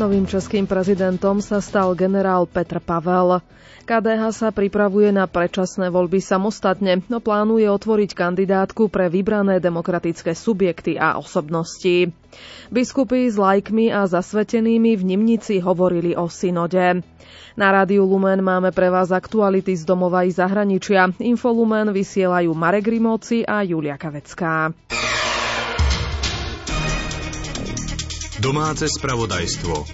Novým českým prezidentom sa stal generál Petr Pavel. KDH sa pripravuje na predčasné voľby samostatne, no plánuje otvoriť kandidátku pre vybrané demokratické subjekty a osobnosti. Biskupy s lajkmi a zasvetenými v Nimnici hovorili o synode. Na rádiu Lumen máme pre vás aktuality z domova i zahraničia. Infolumen vysielajú Marek Rimóci a Julia Kavecká. Domáce spravodajstvo.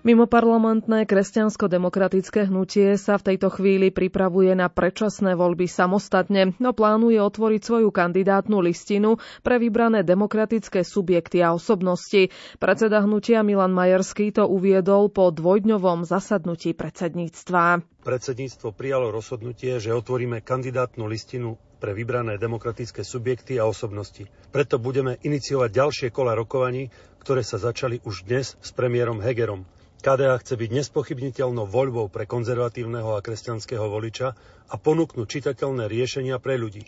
Mimoparlamentné kresťansko-demokratické hnutie sa v tejto chvíli pripravuje na predčasné voľby samostatne, no plánuje otvoriť svoju kandidátnu listinu pre vybrané demokratické subjekty a osobnosti. Predseda hnutia Milan Majerský to uviedol po dvojdňovom zasadnutí predsedníctva. Predsedníctvo prijalo rozhodnutie, že otvoríme kandidátnu listinu pre vybrané demokratické subjekty a osobnosti. Preto budeme iniciovať ďalšie kola rokovaní, ktoré sa začali už dnes s premiérom Hegerom. KDA chce byť nespochybniteľnou voľbou pre konzervatívneho a kresťanského voliča a ponúknuť čitateľné riešenia pre ľudí.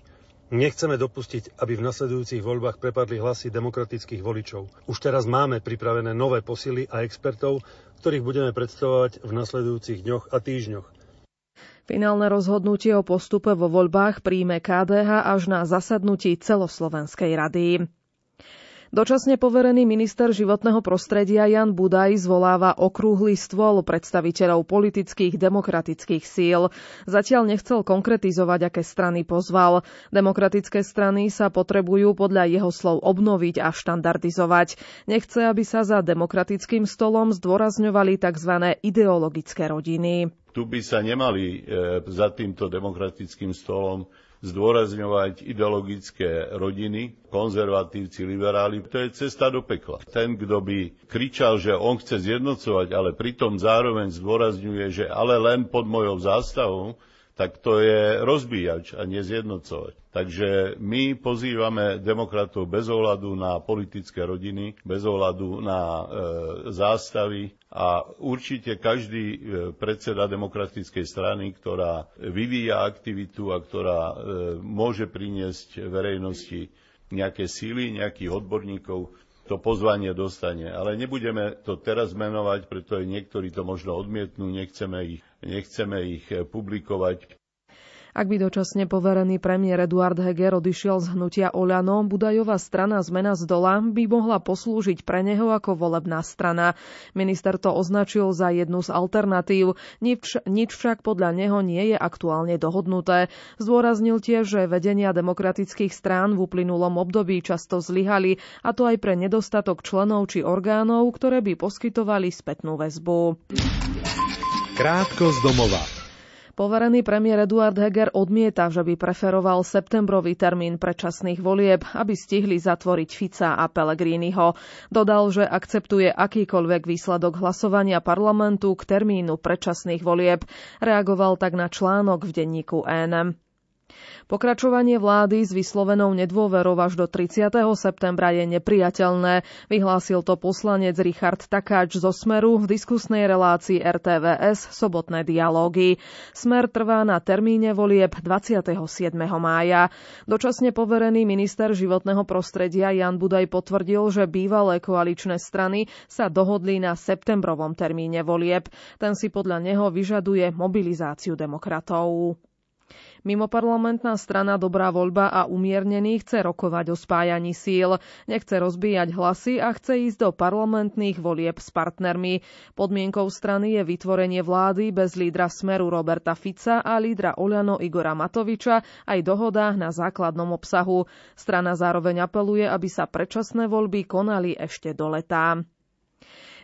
Nechceme dopustiť, aby v nasledujúcich voľbách prepadli hlasy demokratických voličov. Už teraz máme pripravené nové posily a expertov, ktorých budeme predstavovať v nasledujúcich dňoch a týždňoch. Finálne rozhodnutie o postupe vo voľbách príjme KDH až na zasadnutí celoslovenskej rady. Dočasne poverený minister životného prostredia Jan Budaj zvoláva okrúhly stôl predstaviteľov politických demokratických síl. Zatiaľ nechcel konkretizovať, aké strany pozval. Demokratické strany sa potrebujú podľa jeho slov obnoviť a štandardizovať. Nechce, aby sa za demokratickým stolom zdôrazňovali tzv. ideologické rodiny. Tu by sa nemali e, za týmto demokratickým stolom zdôrazňovať ideologické rodiny, konzervatívci, liberáli. To je cesta do pekla. Ten, kto by kričal, že on chce zjednocovať, ale pritom zároveň zdôrazňuje, že ale len pod mojou zástavou, tak to je rozbíjač a nezjednocovať. Takže my pozývame demokratov bez ohľadu na politické rodiny, bez ohľadu na e, zástavy a určite každý e, predseda demokratickej strany, ktorá vyvíja aktivitu a ktorá e, môže priniesť verejnosti nejaké síly, nejakých odborníkov, to pozvanie dostane. Ale nebudeme to teraz menovať, pretože niektorí to možno odmietnú, nechceme ich, nechceme ich publikovať. Ak by dočasne poverený premiér Eduard Heger odišiel z hnutia Oľano, Budajová strana Zmena z dola by mohla poslúžiť pre neho ako volebná strana. Minister to označil za jednu z alternatív. Nič, nič však podľa neho nie je aktuálne dohodnuté. Zdôraznil tiež, že vedenia demokratických strán v uplynulom období často zlyhali, a to aj pre nedostatok členov či orgánov, ktoré by poskytovali spätnú väzbu. Krátko z domova. Poverený premiér Eduard Heger odmieta, že by preferoval septembrový termín predčasných volieb, aby stihli zatvoriť Fica a Pellegriniho. Dodal, že akceptuje akýkoľvek výsledok hlasovania parlamentu k termínu predčasných volieb. Reagoval tak na článok v denníku ENM. Pokračovanie vlády s vyslovenou nedôverou až do 30. septembra je nepriateľné, vyhlásil to poslanec Richard Takáč zo Smeru v diskusnej relácii RTVS Sobotné dialógy. Smer trvá na termíne volieb 27. mája. Dočasne poverený minister životného prostredia Jan Budaj potvrdil, že bývalé koaličné strany sa dohodli na septembrovom termíne volieb. Ten si podľa neho vyžaduje mobilizáciu demokratov. Mimoparlamentná strana Dobrá voľba a umiernený chce rokovať o spájaní síl, nechce rozbíjať hlasy a chce ísť do parlamentných volieb s partnermi. Podmienkou strany je vytvorenie vlády bez lídra Smeru Roberta Fica a lídra Oľano Igora Matoviča aj dohoda na základnom obsahu. Strana zároveň apeluje, aby sa predčasné voľby konali ešte do leta.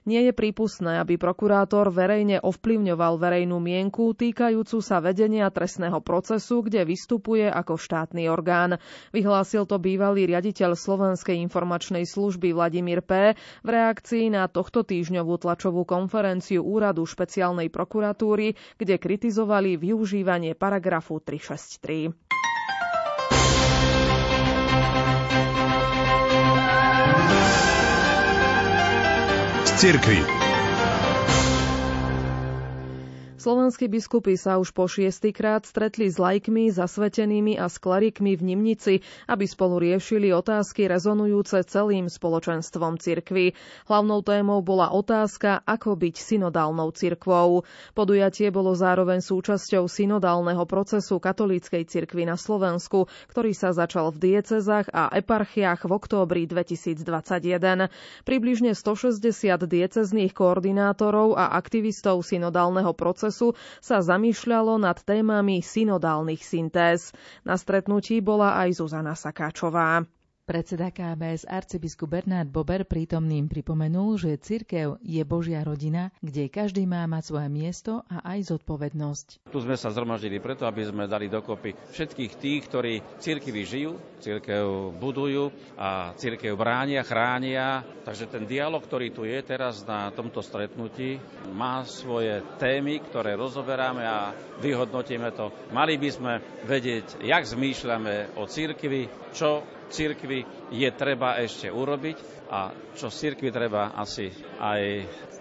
Nie je prípustné, aby prokurátor verejne ovplyvňoval verejnú mienku týkajúcu sa vedenia trestného procesu, kde vystupuje ako štátny orgán. Vyhlásil to bývalý riaditeľ Slovenskej informačnej služby Vladimír P. v reakcii na tohto týždňovú tlačovú konferenciu Úradu špeciálnej prokuratúry, kde kritizovali využívanie paragrafu 363. cirkvi. Slovenskí biskupy sa už po šiestýkrát stretli s lajkmi, zasvetenými a sklarikmi v Nimnici, aby spolu riešili otázky rezonujúce celým spoločenstvom cirkvy. Hlavnou témou bola otázka, ako byť synodálnou cirkvou. Podujatie bolo zároveň súčasťou synodálneho procesu katolíckej cirkvy na Slovensku, ktorý sa začal v diecezách a eparchiách v októbri 2021. Približne 160 diecezných koordinátorov a aktivistov synodálneho procesu procesu sa zamýšľalo nad témami synodálnych syntéz. Na stretnutí bola aj Zuzana Sakáčová. Predseda KBS arcibiskup Bernard Bober prítomným pripomenul, že cirkev je Božia rodina, kde každý má mať svoje miesto a aj zodpovednosť. Tu sme sa zhromaždili preto, aby sme dali dokopy všetkých tých, ktorí cirkvi žijú, cirkev budujú a cirkev bránia, chránia. Takže ten dialog, ktorý tu je teraz na tomto stretnutí, má svoje témy, ktoré rozoberáme a vyhodnotíme to. Mali by sme vedieť, jak zmýšľame o cirkvi, čo cirkvi je treba ešte urobiť a čo cirkvi treba asi aj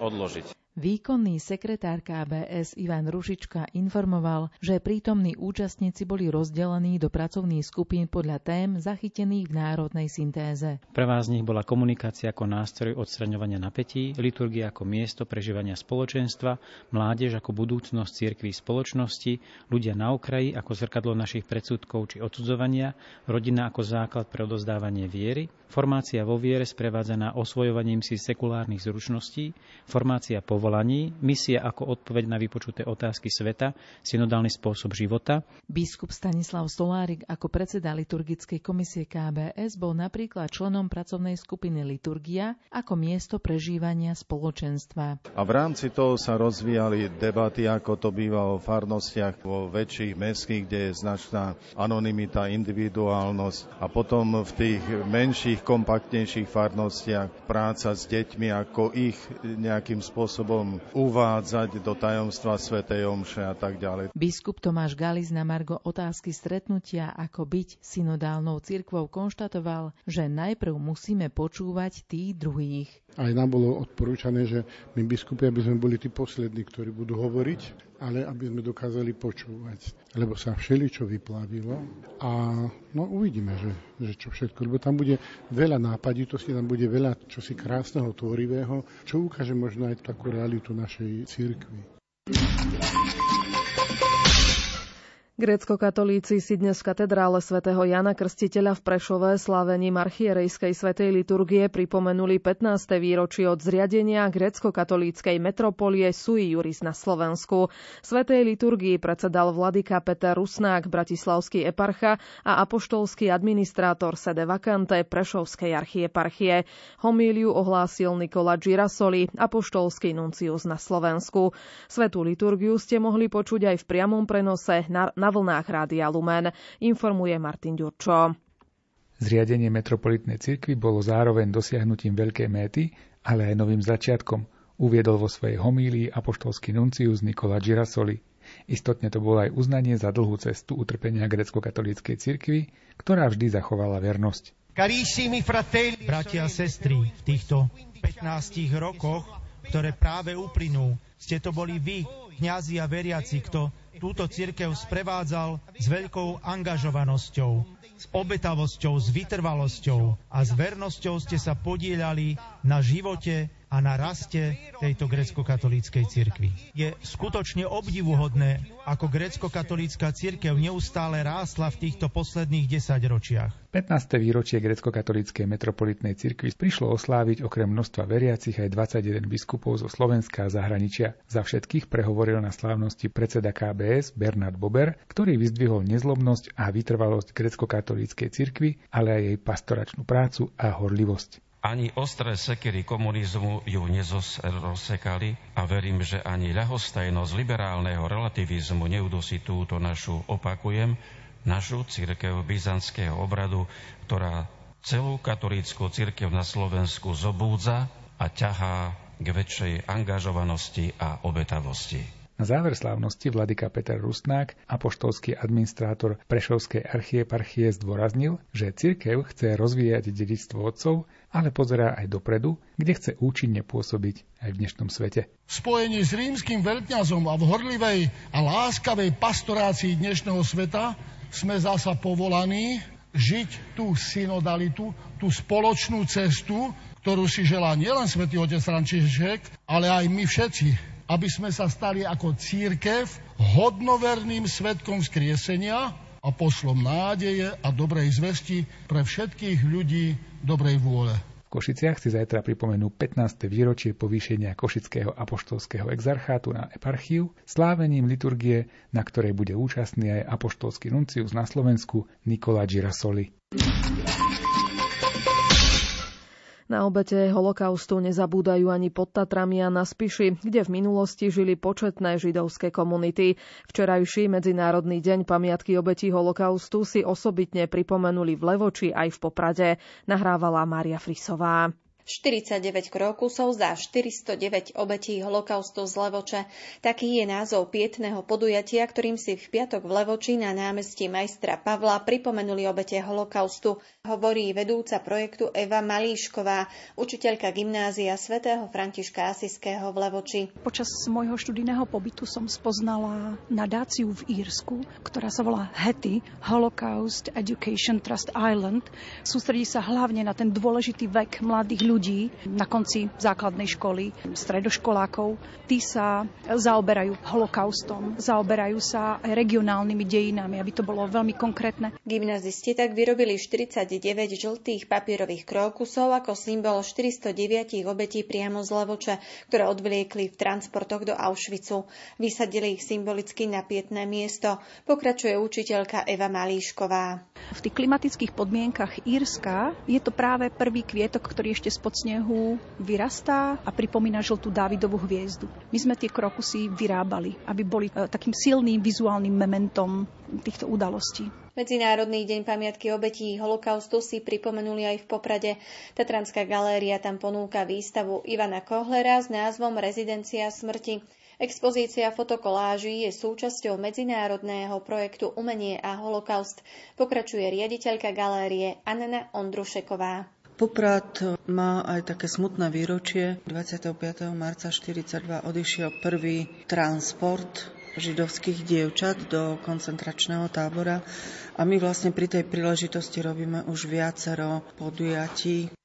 odložiť. Výkonný sekretár KBS Ivan Ružička informoval, že prítomní účastníci boli rozdelení do pracovných skupín podľa tém zachytených v národnej syntéze. Prvá z nich bola komunikácia ako nástroj odstraňovania napätí, liturgia ako miesto prežívania spoločenstva, mládež ako budúcnosť cirkví spoločnosti, ľudia na okraji ako zrkadlo našich predsudkov či odsudzovania, rodina ako základ pre odozdávanie viery, formácia vo viere sprevádzaná osvojovaním si sekulárnych zručností, formácia po povolaní, misia ako odpoveď na vypočuté otázky sveta, synodálny spôsob života. Biskup Stanislav Solárik ako predseda liturgickej komisie KBS bol napríklad členom pracovnej skupiny Liturgia ako miesto prežívania spoločenstva. A v rámci toho sa rozvíjali debaty, ako to býva o farnostiach vo väčších mestských, kde je značná anonimita, individuálnosť a potom v tých menších, kompaktnejších farnostiach práca s deťmi, ako ich nejakým spôsobom spôsobom uvádzať do tajomstva Svetej Omše a tak ďalej. Biskup Tomáš Galis na Margo otázky stretnutia, ako byť synodálnou cirkvou, konštatoval, že najprv musíme počúvať tých druhých. Aj nám bolo odporúčané, že my biskupy, aby sme boli tí poslední, ktorí budú hovoriť, ale aby sme dokázali počúvať. Lebo sa všeličo vyplavilo a no uvidíme, že, že čo všetko. Lebo tam bude veľa nápaditosti, tam bude veľa čosi krásneho, tvorivého, čo ukáže možno aj takú realitu našej církvy. Grécko-katolíci si dnes v katedrále svätého Jana Krstiteľa v Prešove slávením archierejskej svetej liturgie pripomenuli 15. výročie od zriadenia grécko-katolíckej metropolie Sui Juris na Slovensku. Svetej liturgii predsedal vladyka Peter Rusnák, bratislavský eparcha a apoštolský administrátor sede vakante Prešovskej archieparchie. Homíliu ohlásil Nikola Girasoli, apoštolský nuncius na Slovensku. Svetú liturgiu ste mohli počuť aj v priamom prenose na na vlnách Rádia Lumen, informuje Martin Ďurčo. Zriadenie metropolitnej cirkvi bolo zároveň dosiahnutím veľkej méty, ale aj novým začiatkom, uviedol vo svojej homílii apoštolský nuncius Nikola Girasoli. Istotne to bolo aj uznanie za dlhú cestu utrpenia grecko-katolíckej cirkvi, ktorá vždy zachovala vernosť. Bratia a sestry, v týchto 15 rokoch, ktoré práve uplynú, ste to boli vy, kňazi a veriaci, kto túto cirkev sprevádzal s veľkou angažovanosťou, s obetavosťou, s vytrvalosťou a s vernosťou ste sa podielali na živote a na raste tejto grecko-katolíckej cirkvi. Je skutočne obdivuhodné, ako grecko-katolícka cirkev neustále rástla v týchto posledných desaťročiach. 15. výročie grecko-katolíckej metropolitnej cirkvi prišlo osláviť okrem množstva veriacich aj 21 biskupov zo Slovenska a zahraničia. Za všetkých prehovoril na slávnosti predseda KBS Bernard Bober, ktorý vyzdvihol nezlobnosť a vytrvalosť grecko-katolíckej cirkvi, ale aj jej pastoračnú prácu a horlivosť. Ani ostré sekery komunizmu ju nezrosekali a verím, že ani ľahostajnosť liberálneho relativizmu neudosí túto našu, opakujem, našu církev byzantského obradu, ktorá celú katolícku církev na Slovensku zobúdza a ťahá k väčšej angažovanosti a obetavosti. Na záver slávnosti vladyka Peter Rustnák, apoštolský administrátor Prešovskej archieparchie, zdôraznil, že cirkev chce rozvíjať dedictvo otcov, ale pozerá aj dopredu, kde chce účinne pôsobiť aj v dnešnom svete. V spojení s rímským veľkňazom a v horlivej a láskavej pastorácii dnešného sveta sme zasa povolaní žiť tú synodalitu, tú spoločnú cestu, ktorú si želá nielen svätý otec František, ale aj my všetci, aby sme sa stali ako církev hodnoverným svetkom vzkriesenia a poslom nádeje a dobrej zvesti pre všetkých ľudí dobrej vôle. V Košiciach si zajtra pripomenú 15. výročie povýšenia Košického apoštolského exarchátu na eparchiu, slávením liturgie, na ktorej bude účastný aj apoštolský nuncius na Slovensku Nikola Girasoli. Na obete holokaustu nezabúdajú ani pod Tatrami a na Spiši, kde v minulosti žili početné židovské komunity. Včerajší Medzinárodný deň pamiatky obetí holokaustu si osobitne pripomenuli v Levoči aj v Poprade. Nahrávala Mária Frisová. 49 krokusov za 409 obetí holokaustu z Levoče. Taký je názov pietného podujatia, ktorým si v piatok v Levoči na námestí majstra Pavla pripomenuli obete holokaustu. Hovorí vedúca projektu Eva Malíšková, učiteľka gymnázia svätého Františka Asiského v Levoči. Počas môjho študijného pobytu som spoznala nadáciu v Írsku, ktorá sa volá HETI, Holocaust Education Trust Island. Sústredí sa hlavne na ten dôležitý vek mladých ľudí ľudí na konci základnej školy, stredoškolákov. Tí sa zaoberajú holokaustom, zaoberajú sa regionálnymi dejinami, aby to bolo veľmi konkrétne. Gymnazisti tak vyrobili 49 žltých papierových krokusov ako symbol 409 obetí priamo z Levoče, ktoré odvliekli v transportoch do Auschwitzu. Vysadili ich symbolicky na pietné miesto, pokračuje učiteľka Eva Malíšková. V tých klimatických podmienkach Írska je to práve prvý kvietok, ktorý ešte spod snehu vyrastá a pripomína žltú Dávidovú hviezdu. My sme tie krokusy vyrábali, aby boli e, takým silným vizuálnym mementom týchto udalostí. Medzinárodný deň pamiatky obetí holokaustu si pripomenuli aj v Poprade. Tatranská galéria tam ponúka výstavu Ivana Kohlera s názvom Rezidencia smrti. Expozícia fotokoláží je súčasťou medzinárodného projektu Umenie a holokaust, pokračuje riaditeľka galérie Anna Ondrušeková. Poprad má aj také smutné výročie. 25. marca 1942 odišiel prvý transport židovských dievčat do koncentračného tábora a my vlastne pri tej príležitosti robíme už viacero podujatí.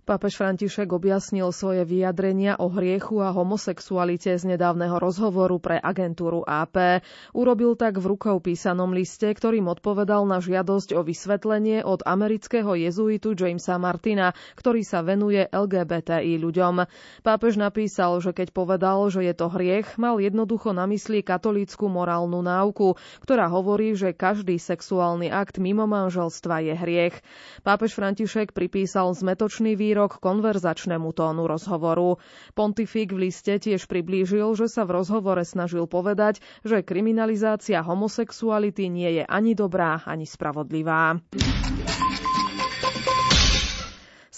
Pápež František objasnil svoje vyjadrenia o hriechu a homosexualite z nedávneho rozhovoru pre agentúru AP. Urobil tak v rukou písanom liste, ktorým odpovedal na žiadosť o vysvetlenie od amerického jezuitu Jamesa Martina, ktorý sa venuje LGBTI ľuďom. Pápež napísal, že keď povedal, že je to hriech, mal jednoducho na mysli katolícku morálnu náuku, ktorá hovorí, že každý sexuálny akt mimo manželstva je hriech. Pápež František pripísal zmetočný výrok rok konverzačnému tónu rozhovoru. Pontifik v liste tiež priblížil, že sa v rozhovore snažil povedať, že kriminalizácia homosexuality nie je ani dobrá, ani spravodlivá.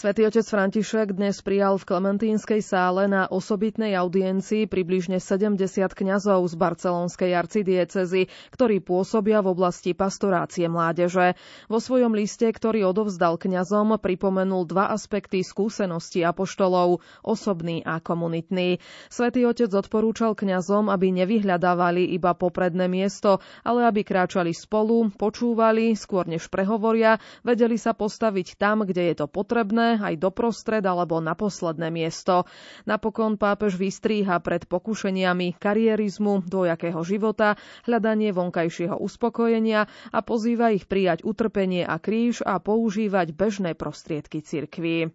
Svetý otec František dnes prijal v Klementínskej sále na osobitnej audiencii približne 70 kňazov z barcelonskej arcidiecezy, ktorí pôsobia v oblasti pastorácie mládeže. Vo svojom liste, ktorý odovzdal kňazom, pripomenul dva aspekty skúsenosti apoštolov, osobný a komunitný. Svetý otec odporúčal kňazom, aby nevyhľadávali iba popredné miesto, ale aby kráčali spolu, počúvali, skôr než prehovoria, vedeli sa postaviť tam, kde je to potrebné aj doprostred alebo na posledné miesto. Napokon pápež vystríha pred pokušeniami karierizmu, dvojakého života, hľadanie vonkajšieho uspokojenia a pozýva ich prijať utrpenie a kríž a používať bežné prostriedky cirkvy.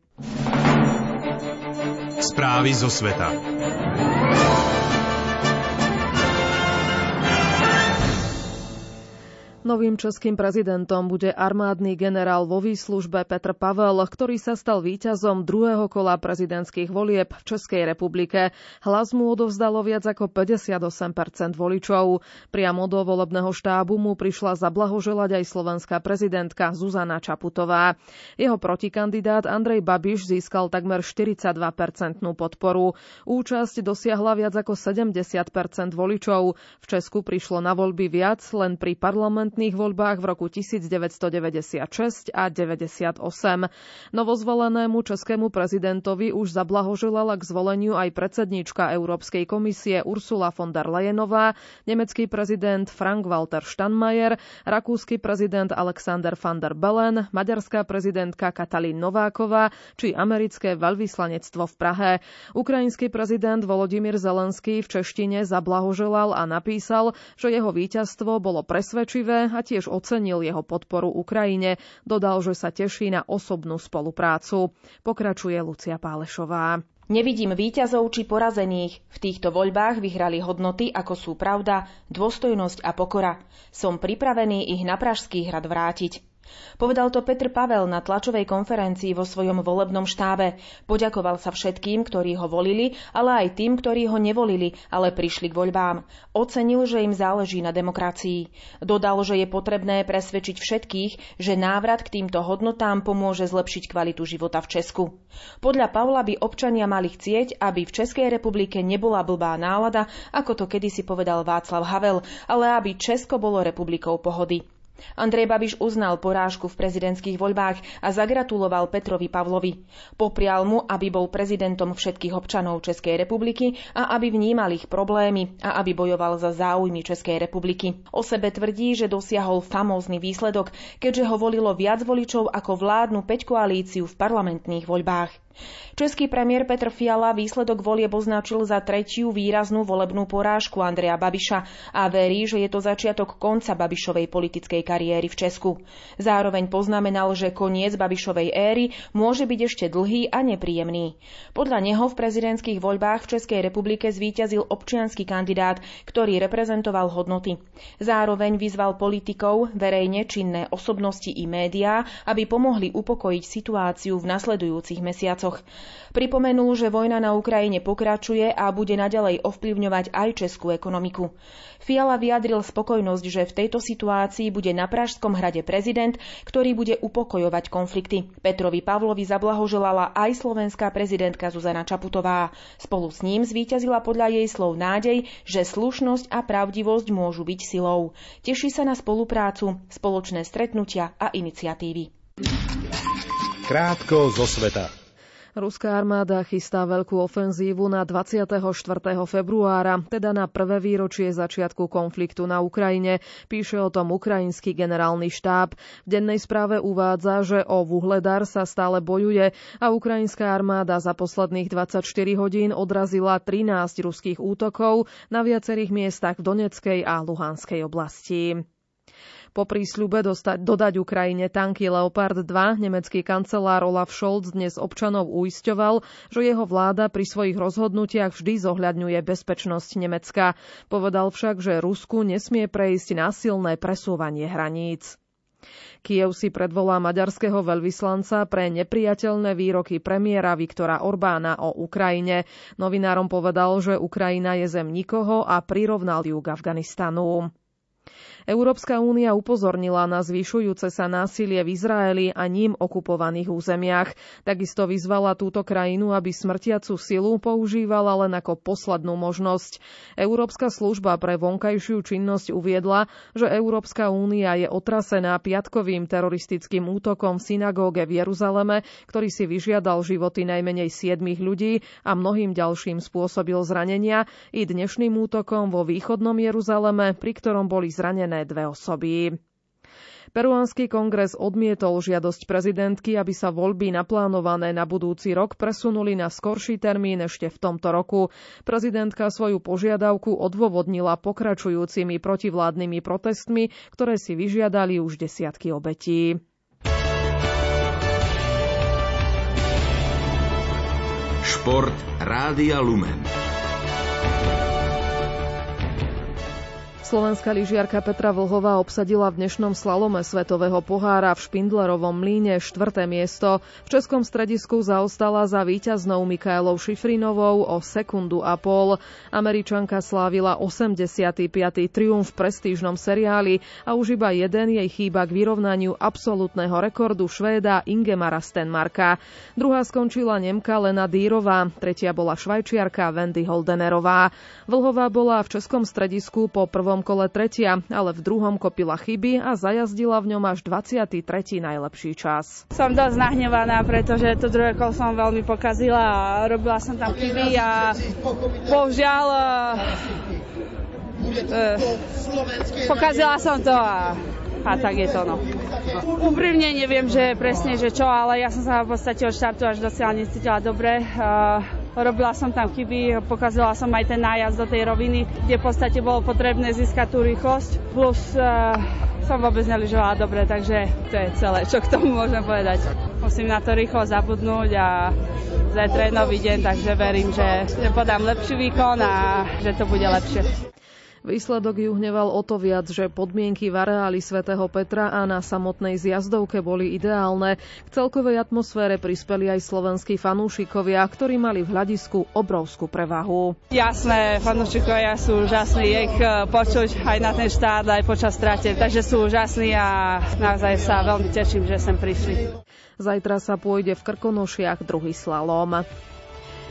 Správy zo sveta. Novým českým prezidentom bude armádny generál vo výslužbe Petr Pavel, ktorý sa stal víťazom druhého kola prezidentských volieb v Českej republike. Hlas mu odovzdalo viac ako 58% voličov. Priamo do volebného štábu mu prišla zablahoželať aj slovenská prezidentka Zuzana Čaputová. Jeho protikandidát Andrej Babiš získal takmer 42-percentnú podporu. Účasť dosiahla viac ako 70% voličov. V Česku prišlo na voľby viac len pri parlament parlamentných voľbách v roku 1996 a 98. Novozvolenému českému prezidentovi už zablahoželala k zvoleniu aj predsedníčka Európskej komisie Ursula von der Leyenová, nemecký prezident Frank-Walter Steinmeier, rakúsky prezident Alexander van der Bellen, maďarská prezidentka Katalín Nováková či americké veľvyslanectvo v Prahe. Ukrajinský prezident Volodymyr Zelenský v češtine zablahoželal a napísal, že jeho víťazstvo bolo presvedčivé a tiež ocenil jeho podporu Ukrajine. Dodal, že sa teší na osobnú spoluprácu. Pokračuje Lucia Pálešová. Nevidím výťazov či porazených. V týchto voľbách vyhrali hodnoty, ako sú pravda, dôstojnosť a pokora. Som pripravený ich na Pražský hrad vrátiť. Povedal to Petr Pavel na tlačovej konferencii vo svojom volebnom štábe. Poďakoval sa všetkým, ktorí ho volili, ale aj tým, ktorí ho nevolili, ale prišli k voľbám. Ocenil, že im záleží na demokracii. Dodal, že je potrebné presvedčiť všetkých, že návrat k týmto hodnotám pomôže zlepšiť kvalitu života v Česku. Podľa Pavla by občania mali chcieť, aby v Českej republike nebola blbá nálada, ako to kedysi povedal Václav Havel, ale aby Česko bolo republikou pohody. Andrej Babiš uznal porážku v prezidentských voľbách a zagratuloval Petrovi Pavlovi. Poprial mu, aby bol prezidentom všetkých občanov Českej republiky a aby vnímal ich problémy a aby bojoval za záujmy Českej republiky. O sebe tvrdí, že dosiahol famózny výsledok, keďže ho volilo viac voličov ako vládnu peť koalíciu v parlamentných voľbách. Český premiér Petr Fiala výsledok volieb označil za tretiu výraznú volebnú porážku Andreja Babiša a verí, že je to začiatok konca Babišovej politickej kariéry v Česku. Zároveň poznamenal, že koniec Babišovej éry môže byť ešte dlhý a nepríjemný. Podľa neho v prezidentských voľbách v Českej republike zvíťazil občianský kandidát, ktorý reprezentoval hodnoty. Zároveň vyzval politikov, verejne činné osobnosti i médiá, aby pomohli upokojiť situáciu v nasledujúcich mesiacoch mesiacoch. Pripomenul, že vojna na Ukrajine pokračuje a bude naďalej ovplyvňovať aj českú ekonomiku. Fiala vyjadril spokojnosť, že v tejto situácii bude na Pražskom hrade prezident, ktorý bude upokojovať konflikty. Petrovi Pavlovi zablahoželala aj slovenská prezidentka Zuzana Čaputová. Spolu s ním zvíťazila podľa jej slov nádej, že slušnosť a pravdivosť môžu byť silou. Teší sa na spoluprácu, spoločné stretnutia a iniciatívy. Krátko zo sveta. Ruská armáda chystá veľkú ofenzívu na 24. februára, teda na prvé výročie začiatku konfliktu na Ukrajine, píše o tom ukrajinský generálny štáb. V dennej správe uvádza, že o Vuhledar sa stále bojuje a ukrajinská armáda za posledných 24 hodín odrazila 13 ruských útokov na viacerých miestach v Doneckej a Luhanskej oblasti. Po prísľube dostať, dodať Ukrajine tanky Leopard 2 nemecký kancelár Olaf Scholz dnes občanov uisťoval, že jeho vláda pri svojich rozhodnutiach vždy zohľadňuje bezpečnosť Nemecka. Povedal však, že Rusku nesmie prejsť násilné presúvanie hraníc. Kiev si predvolá maďarského veľvyslanca pre nepriateľné výroky premiéra Viktora Orbána o Ukrajine. Novinárom povedal, že Ukrajina je zem nikoho a prirovnal ju k Afganistanu. Európska únia upozornila na zvyšujúce sa násilie v Izraeli a ním okupovaných územiach. Takisto vyzvala túto krajinu, aby smrtiacu silu používala len ako poslednú možnosť. Európska služba pre vonkajšiu činnosť uviedla, že Európska únia je otrasená piatkovým teroristickým útokom v synagóge v Jeruzaleme, ktorý si vyžiadal životy najmenej siedmých ľudí a mnohým ďalším spôsobil zranenia, i dnešným útokom vo východnom Jeruzaleme, pri ktorom boli zranené iné dve osoby. Peruánsky kongres odmietol žiadosť prezidentky, aby sa voľby naplánované na budúci rok presunuli na skorší termín ešte v tomto roku. Prezidentka svoju požiadavku odôvodnila pokračujúcimi protivládnymi protestmi, ktoré si vyžiadali už desiatky obetí. Šport Rádia Lumen. Slovenská lyžiarka Petra Vlhová obsadila v dnešnom slalome Svetového pohára v Špindlerovom mlíne štvrté miesto. V Českom stredisku zaostala za víťaznou Mikaelou Šifrinovou o sekundu a pol. Američanka slávila 85. triumf v prestížnom seriáli a už iba jeden jej chýba k vyrovnaniu absolútneho rekordu Švéda Ingemara Stenmarka. Druhá skončila Nemka Lena Dýrová, tretia bola švajčiarka Wendy Holdenerová. Vlhová bola v Českom stredisku po prvom prvom kole tretia, ale v druhom kopila chyby a zajazdila v ňom až 23. najlepší čas. Som dosť nahnevaná, pretože to druhé kolo som veľmi pokazila a robila som tam chyby a bohužiaľ uh, pokazila som to a a tak je to no. Úprimne neviem, že presne, že čo, ale ja som sa v podstate od štartu až do cieľa necítila dobre. Uh, robila som tam chyby, pokazila som aj ten nájazd do tej roviny, kde v podstate bolo potrebné získať tú rýchlosť, plus uh, som vôbec neližovala dobre, takže to je celé, čo k tomu môžem povedať. Musím na to rýchlo zabudnúť a zajtra je nový deň, takže verím, že, že podám lepší výkon a že to bude lepšie. Výsledok ju hneval o to viac, že podmienky v areáli svätého Petra a na samotnej zjazdovke boli ideálne. K celkovej atmosfére prispeli aj slovenskí fanúšikovia, ktorí mali v hľadisku obrovskú prevahu. Jasné, fanúšikovia sú úžasní, ich e, počuť aj na ten štát, aj počas trate, takže sú úžasní a naozaj sa veľmi teším, že sem prišli. Zajtra sa pôjde v Krkonošiach druhý slalom.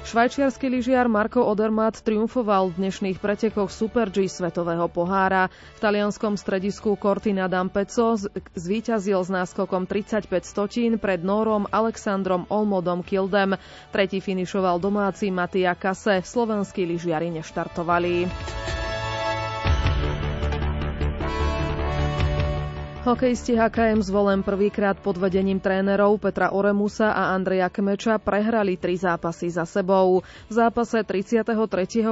Švajčiarsky lyžiar Marko Odermatt triumfoval v dnešných pretekoch Super G svetového pohára. V talianskom stredisku Cortina d'Ampezzo zvíťazil s náskokom 35 stotín pred Nórom Alexandrom Olmodom Kildem. Tretí finišoval domáci Matia Kase. Slovenskí lyžiari neštartovali. Hokejisti HKM zvolen prvýkrát pod vedením trénerov Petra Oremusa a Andreja Kmeča prehrali tri zápasy za sebou. V zápase 33.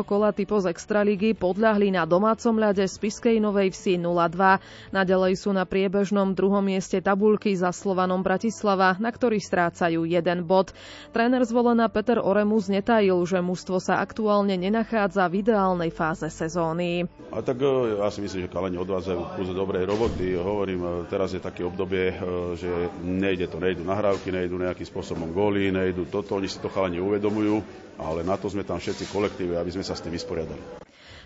kola typo z Extraligy podľahli na domácom ľade z Piskej Novej Vsi 0-2. Naďalej sú na priebežnom druhom mieste tabulky za Slovanom Bratislava, na ktorý strácajú jeden bod. Tréner zvolená Peter Oremus netajil, že mužstvo sa aktuálne nenachádza v ideálnej fáze sezóny. A tak e, ja si myslím, že kaleni odvádzajú kus dobrej roboty. Hovorím, teraz je také obdobie, e, že nejde to, nejdu nahrávky, nejdu nejakým spôsobom góly, nejdu toto, oni si to chalani uvedomujú, ale na to sme tam všetci kolektíve, aby sme sa s tým vysporiadali.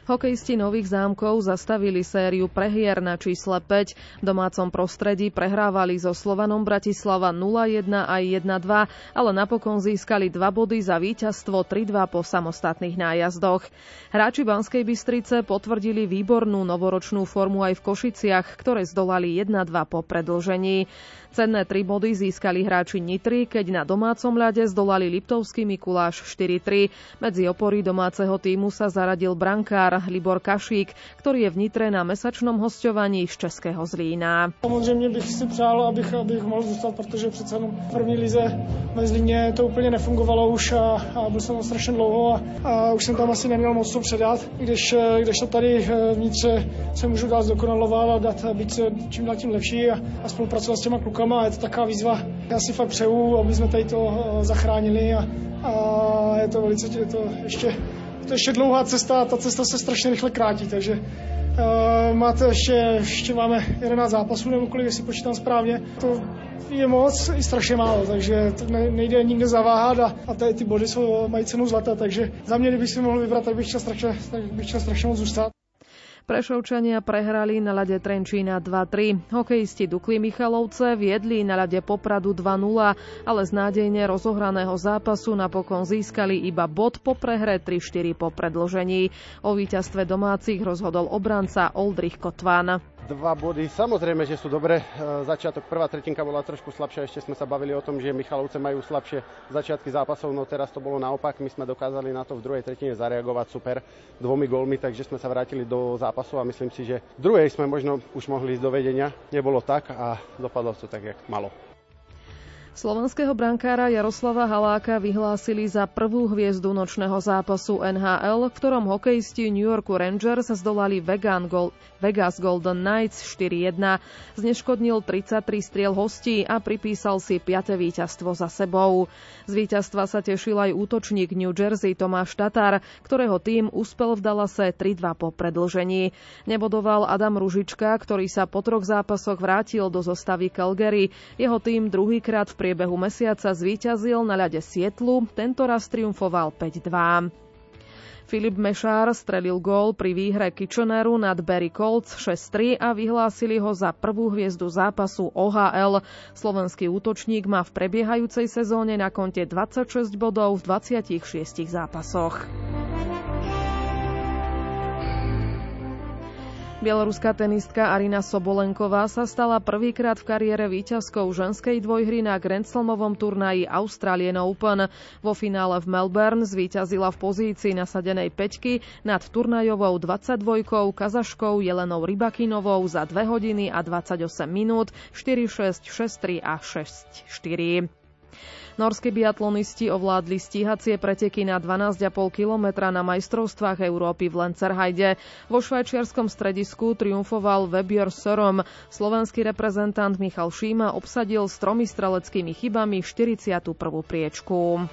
Hokejisti Nových zámkov zastavili sériu prehier na čísle 5. V domácom prostredí prehrávali so Slovanom Bratislava 0-1 aj 1-2, ale napokon získali dva body za víťazstvo 3-2 po samostatných nájazdoch. Hráči Banskej Bystrice potvrdili výbornú novoročnú formu aj v Košiciach, ktoré zdolali 1-2 po predlžení. Cenné tri body získali hráči Nitry, keď na domácom ľade zdolali Liptovský Mikuláš 4-3. Medzi opory domáceho týmu sa zaradil brankár Libor Kašík, ktorý je v Nitre na mesačnom hostovaní z Českého Zlína. Samozřejmě bych si přál, abych, abych mohl zůstat, protože přece jenom v první lize ve Zlíně to úplně nefungovalo už a, a byl jsem tam strašně dlouho a, a už jsem tam asi neměl moc co předat, když, když to tady eh, vnitře se můžu dát zdokonalovat a dát být čím dál tím lepší a, a spolupracovat s těma klukami klukama. Je to taková výzva. Já si fakt přeju, aby jsme tady to eh, zachránili a, a je to velice, je to ještě, je to ještě dlouhá cesta a ta cesta se strašně rychle krátí, takže uh, máte ještě, ještě máme 11 zápasů, nebo kolik, jestli počítám správně. To je moc i strašně málo, takže to ne, nejde nikde zaváhat a, a tady ty body jsou, mají cenu zlata, takže za mě, kdybych si mohl vybrat, tak bych chtěl strašně, tak bych chtěl strašně moc zůstat. Prešovčania prehrali na ľade Trenčína 2-3. Hokejisti Dukly Michalovce viedli na ľade Popradu 2-0, ale z nádejne rozohraného zápasu napokon získali iba bod po prehre 3-4 po predlžení. O víťazstve domácich rozhodol obranca Oldrich Kotvan dva body. Samozrejme, že sú dobre. Začiatok, prvá tretinka bola trošku slabšia. Ešte sme sa bavili o tom, že Michalovce majú slabšie začiatky zápasov, no teraz to bolo naopak. My sme dokázali na to v druhej tretine zareagovať super dvomi gólmi, takže sme sa vrátili do zápasu a myslím si, že druhej sme možno už mohli ísť do vedenia. Nebolo tak a dopadlo to tak, jak malo. Slovenského brankára Jaroslava Haláka vyhlásili za prvú hviezdu nočného zápasu NHL, v ktorom hokejisti New Yorku Rangers zdolali Vegas Golden Knights 4-1. Zneškodnil 33 striel hostí a pripísal si 5. víťazstvo za sebou. Z víťazstva sa tešil aj útočník New Jersey Tomáš Tatar, ktorého tým uspel v Dallase 3-2 po predlžení. Nebodoval Adam Ružička, ktorý sa po troch zápasoch vrátil do zostavy Calgary. Jeho tým druhýkrát v priebehu mesiaca zvíťazil na ľade Sietlu, tento raz triumfoval 5-2. Filip Mešár strelil gól pri výhre Kitcheneru nad Barry Colts 6-3 a vyhlásili ho za prvú hviezdu zápasu OHL. Slovenský útočník má v prebiehajúcej sezóne na konte 26 bodov v 26 zápasoch. Bieloruská tenistka Arina Sobolenková sa stala prvýkrát v kariére výťazkou ženskej dvojhry na Grand Slamovom turnaji Australian Open. Vo finále v Melbourne zvíťazila v pozícii nasadenej peťky nad turnajovou 22 kazaškou Jelenou Rybakinovou za 2 hodiny a 28 minút 4-6, 6-3 a 6-4. Norskí biatlonisti ovládli stíhacie preteky na 12,5 kilometra na majstrovstvách Európy v Lencerhajde. Vo švajčiarskom stredisku triumfoval Webier Sorom. Slovenský reprezentant Michal Šíma obsadil s tromi streleckými chybami 41. priečku.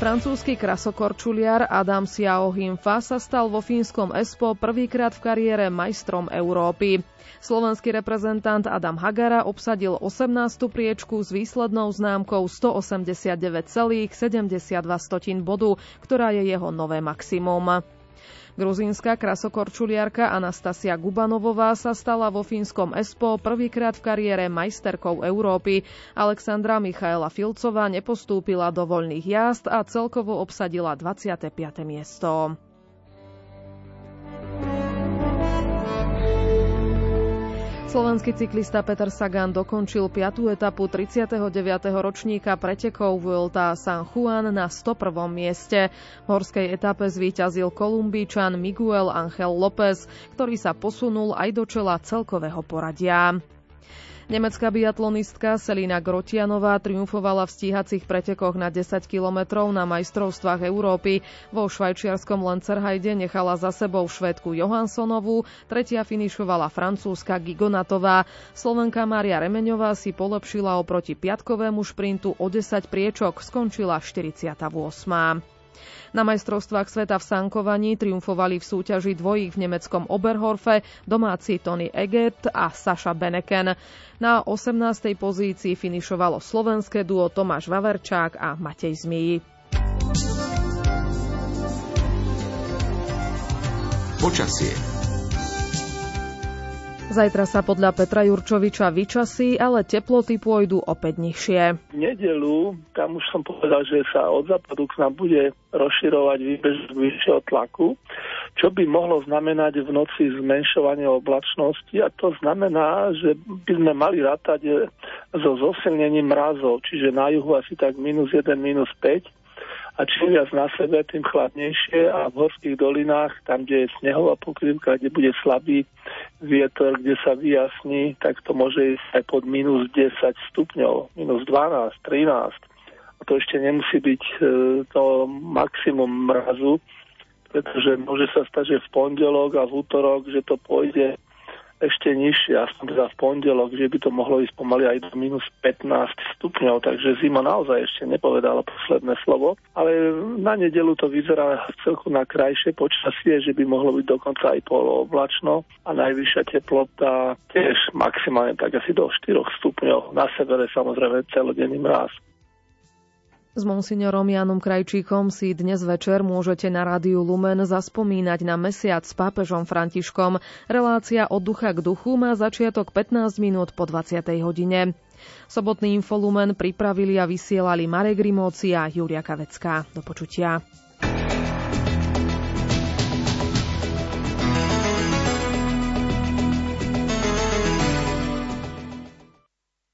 Francúzsky krasokorčuliar Adam Siao Himfa sa stal vo fínskom ESPO prvýkrát v kariére majstrom Európy. Slovenský reprezentant Adam Hagara obsadil 18. priečku s výslednou známkou 189,72 bodu, ktorá je jeho nové maximum. Gruzínska krasokorčuliarka Anastasia Gubanovová sa stala vo fínskom ESPO prvýkrát v kariére majsterkou Európy. Alexandra Michaela Filcová nepostúpila do voľných jazd a celkovo obsadila 25. miesto. Slovenský cyklista Peter Sagan dokončil 5. etapu 39. ročníka pretekov Vuelta San Juan na 101. mieste. V horskej etape zvíťazil Kolumbíčan Miguel Angel López, ktorý sa posunul aj do čela celkového poradia. Nemecká biatlonistka Selina Grotianová triumfovala v stíhacích pretekoch na 10 kilometrov na majstrovstvách Európy. Vo švajčiarskom Lancerhajde nechala za sebou švédku Johanssonovú, tretia finišovala francúzska Gigonatová. Slovenka Mária Remeňová si polepšila oproti piatkovému šprintu o 10 priečok, skončila 48. Na majstrovstvách sveta v sankovaní triumfovali v súťaži dvojich v nemeckom Oberhorfe domáci Tony Eget a Saša Beneken. Na 18. pozícii finišovalo slovenské duo Tomáš Vaverčák a Matej Zmiji. Počasie Zajtra sa podľa Petra Jurčoviča vyčasí, ale teploty pôjdu opäť nižšie. V nedelu, tam už som povedal, že sa od západu k nám bude rozširovať výbež vyššieho tlaku, čo by mohlo znamenať v noci zmenšovanie oblačnosti a to znamená, že by sme mali rátať so zosilnením mrazov, čiže na juhu asi tak minus 1, minus 5 a čím viac na sebe, tým chladnejšie a v horských dolinách, tam, kde je snehová pokrývka, kde bude slabý vietor, kde sa vyjasní, tak to môže ísť aj pod minus 10 stupňov, minus 12, 13. A to ešte nemusí byť e, to maximum mrazu, pretože môže sa stať, že v pondelok a v útorok, že to pôjde ešte nižšie, aspoň teda v pondelok, že by to mohlo ísť pomaly aj do minus 15 stupňov, takže zima naozaj ešte nepovedala posledné slovo. Ale na nedelu to vyzerá celku na krajšie počasie, že by mohlo byť dokonca aj polooblačno a najvyššia teplota tiež maximálne tak asi do 4 stupňov. Na severe samozrejme celodenný mráz. S monsignorom Janom Krajčíkom si dnes večer môžete na rádiu Lumen zaspomínať na mesiac s pápežom Františkom. Relácia od ducha k duchu má začiatok 15 minút po 20. hodine. Sobotný infolumen pripravili a vysielali Marek Rimóci a Julia Kavecká. Do počutia.